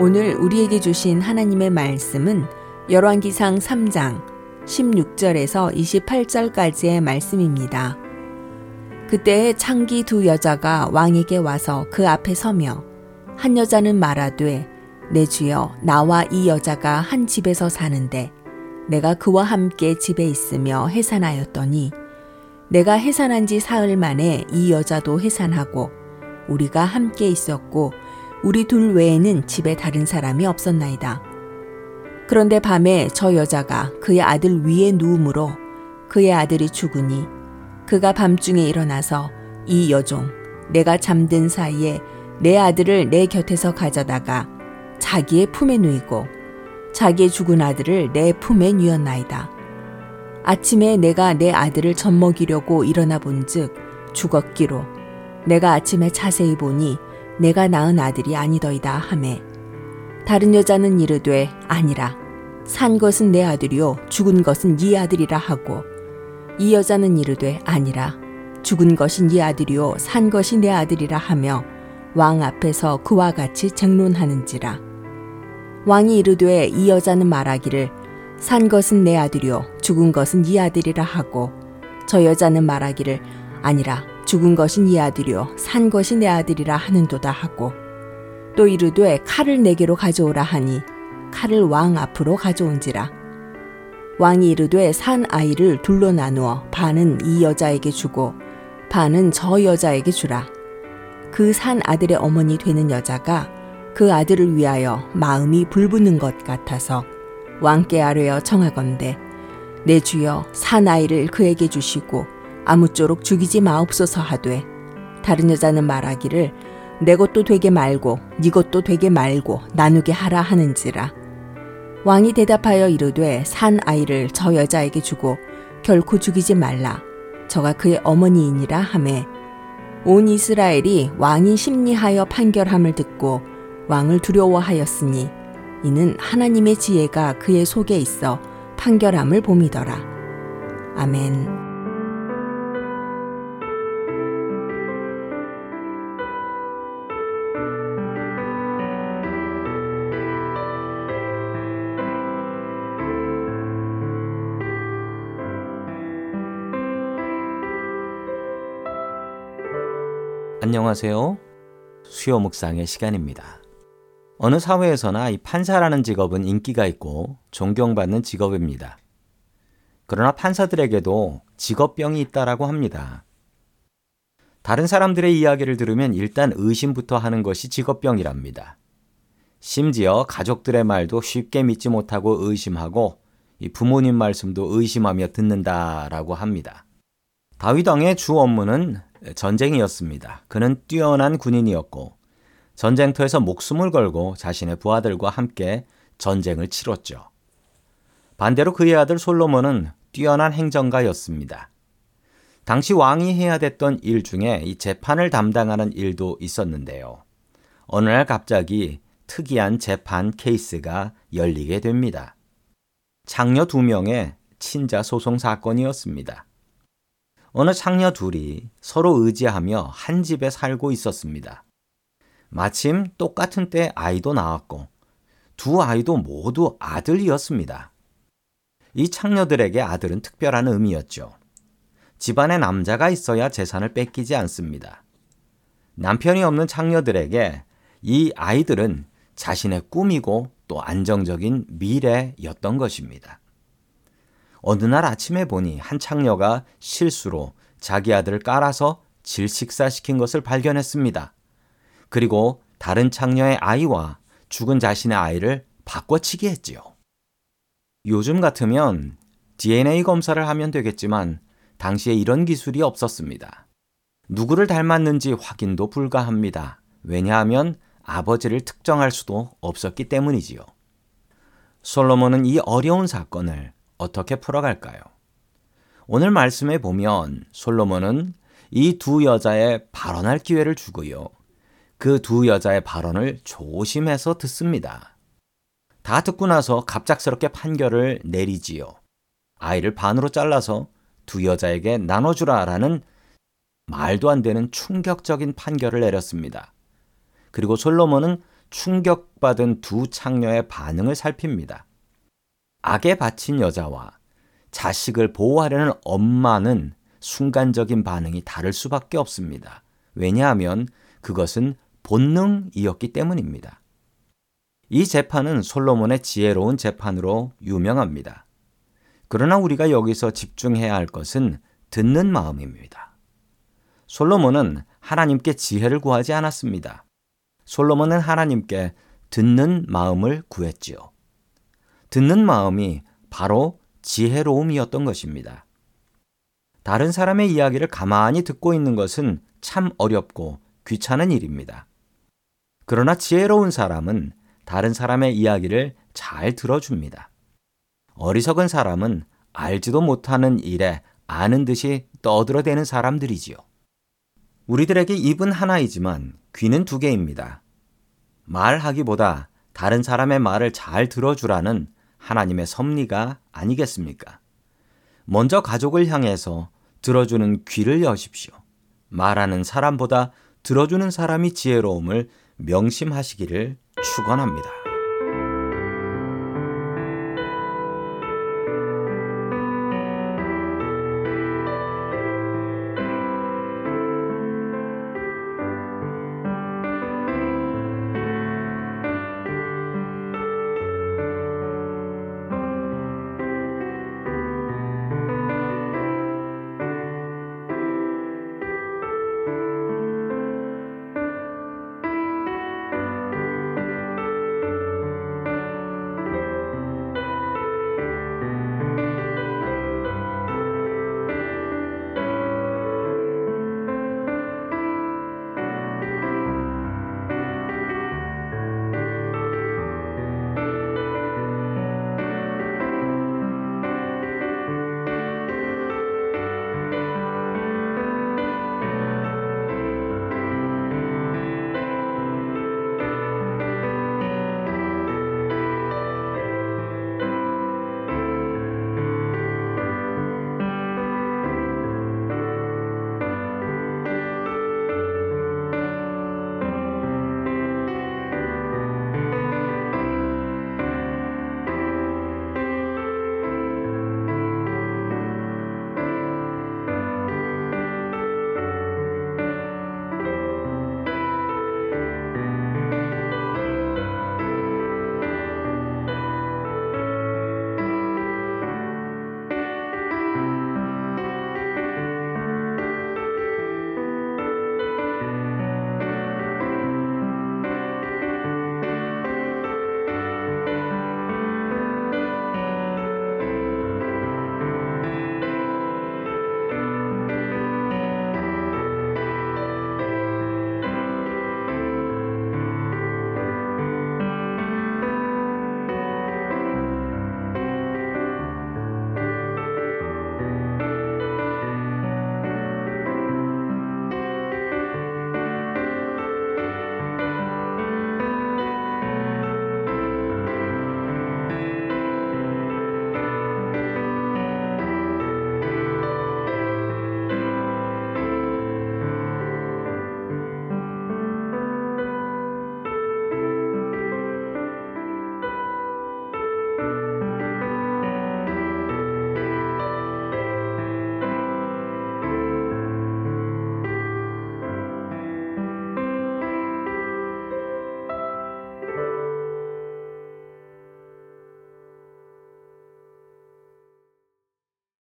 오늘 우리에게 주신 하나님의 말씀은 열왕기상 3장 16절에서 28절까지의 말씀입니다. 그때 창기 두 여자가 왕에게 와서 그 앞에 서며 한 여자는 말하되 내 주여 나와 이 여자가 한 집에서 사는데 내가 그와 함께 집에 있으며 해산하였더니 내가 해산한 지 사흘 만에 이 여자도 해산하고 우리가 함께 있었고 우리 둘 외에는 집에 다른 사람이 없었나이다. 그런데 밤에 저 여자가 그의 아들 위에 누움으로 그의 아들이 죽으니 그가 밤중에 일어나서 이 여종 내가 잠든 사이에 내 아들을 내 곁에서 가져다가 자기의 품에 누이고 자기의 죽은 아들을 내 품에 누였나이다. 아침에 내가 내 아들을 젖먹이려고 일어나 본즉 죽었기로 내가 아침에 자세히 보니 내가 낳은 아들이 아니더이다 하매 다른 여자는 이르되 아니라 산 것은 내 아들이요 죽은 것은 네 아들이라 하고 이 여자는 이르되 아니라 죽은 것이 네 아들이요 산 것이 내 아들이라 하며 왕 앞에서 그와 같이 쟁론하는지라. 왕이 이르되 이 여자는 말하기를 산 것은 내 아들이요 죽은 것은 네 아들이라 하고 저 여자는 말하기를 아니라 죽은 것이 네 아들이요. 산 것이 내 아들이라 하는도다 하고 또 이르되 칼을 내게로 가져오라 하니 칼을 왕 앞으로 가져온지라. 왕이 이르되 산 아이를 둘로 나누어 반은 이 여자에게 주고 반은 저 여자에게 주라. 그 산 아들의 어머니 되는 여자가 그 아들을 위하여 마음이 불붙는 것 같아서 왕께 아뢰어 청하건대 내 주여 산 아이를 그에게 주시고 아무쪼록 죽이지 마옵소서 하되 다른 여자는 말하기를 내 것도 되게 말고 네 것도 되게 말고 나누게 하라 하는지라. 왕이 대답하여 이르되 산 아이를 저 여자에게 주고 결코 죽이지 말라. 저가 그의 어머니이니라 하매. 온 이스라엘이 왕이 심리하여 판결함을 듣고 왕을 두려워하였으니 이는 하나님의 지혜가 그의 속에 있어 판결함을 봄이더라. 아멘. 안녕하세요. 수요 묵상의 시간입니다. 어느 사회에서나 이 판사라는 직업은 인기가 있고 존경받는 직업입니다. 그러나 판사들에게도 직업병이 있다라고 합니다. 다른 사람들의 이야기를 들으면 일단 의심부터 하는 것이 직업병이랍니다. 심지어 가족들의 말도 쉽게 믿지 못하고 의심하고 이 부모님 말씀도 의심하며 듣는다라고 합니다. 다윗 왕의 주 업무는 전쟁이었습니다. 그는 뛰어난 군인이었고 전쟁터에서 목숨을 걸고 자신의 부하들과 함께 전쟁을 치렀죠. 반대로 그의 아들 솔로몬은 뛰어난 행정가였습니다. 당시 왕이 해야 됐던 일 중에 이 재판을 담당하는 일도 있었는데요. 어느 날 갑자기 특이한 재판 케이스가 열리게 됩니다. 창녀 두 명의 친자 소송 사건이었습니다. 어느 창녀 둘이 서로 의지하며 한 집에 살고 있었습니다. 마침 똑같은 때 아이도 나왔고 두 아이도 모두 아들이었습니다. 이 창녀들에게 아들은 특별한 의미였죠. 집안에 남자가 있어야 재산을 뺏기지 않습니다. 남편이 없는 창녀들에게 이 아이들은 자신의 꿈이고 또 안정적인 미래였던 것입니다. 어느 날 아침에 보니 한 창녀가 실수로 자기 아들을 깔아서 질식사시킨 것을 발견했습니다. 그리고 다른 창녀의 아이와 죽은 자신의 아이를 바꿔치기 했지요. 요즘 같으면 DNA 검사를 하면 되겠지만 당시에 이런 기술이 없었습니다. 누구를 닮았는지 확인도 불가합니다. 왜냐하면 아버지를 특정할 수도 없었기 때문이지요. 솔로몬은 이 어려운 사건을 어떻게 풀어갈까요? 오늘 말씀에 보면 솔로몬은 이 두 여자의 발언할 기회를 주고요. 그 두 여자의 발언을 조심해서 듣습니다. 다 듣고 나서 갑작스럽게 판결을 내리지요. 아이를 반으로 잘라서 두 여자에게 나눠주라라는 말도 안 되는 충격적인 판결을 내렸습니다. 그리고 솔로몬은 충격받은 두 창녀의 반응을 살핍니다. 악에 바친 여자와 자식을 보호하려는 엄마는 순간적인 반응이 다를 수밖에 없습니다. 왜냐하면 그것은 본능이었기 때문입니다. 이 재판은 솔로몬의 지혜로운 재판으로 유명합니다. 그러나 우리가 여기서 집중해야 할 것은 듣는 마음입니다. 솔로몬은 하나님께 지혜를 구하지 않았습니다. 솔로몬은 하나님께 듣는 마음을 구했지요. 듣는 마음이 바로 지혜로움이었던 것입니다. 다른 사람의 이야기를 가만히 듣고 있는 것은 참 어렵고 귀찮은 일입니다. 그러나 지혜로운 사람은 다른 사람의 이야기를 잘 들어줍니다. 어리석은 사람은 알지도 못하는 일에 아는 듯이 떠들어대는 사람들이지요. 우리들에게 입은 하나이지만 귀는 두 개입니다. 말하기보다 다른 사람의 말을 잘 들어주라는 하나님의 섭리가 아니겠습니까? 먼저 가족을 향해서 들어주는 귀를 여십시오. 말하는 사람보다 들어주는 사람이 지혜로움을 명심하시기를 축원합니다.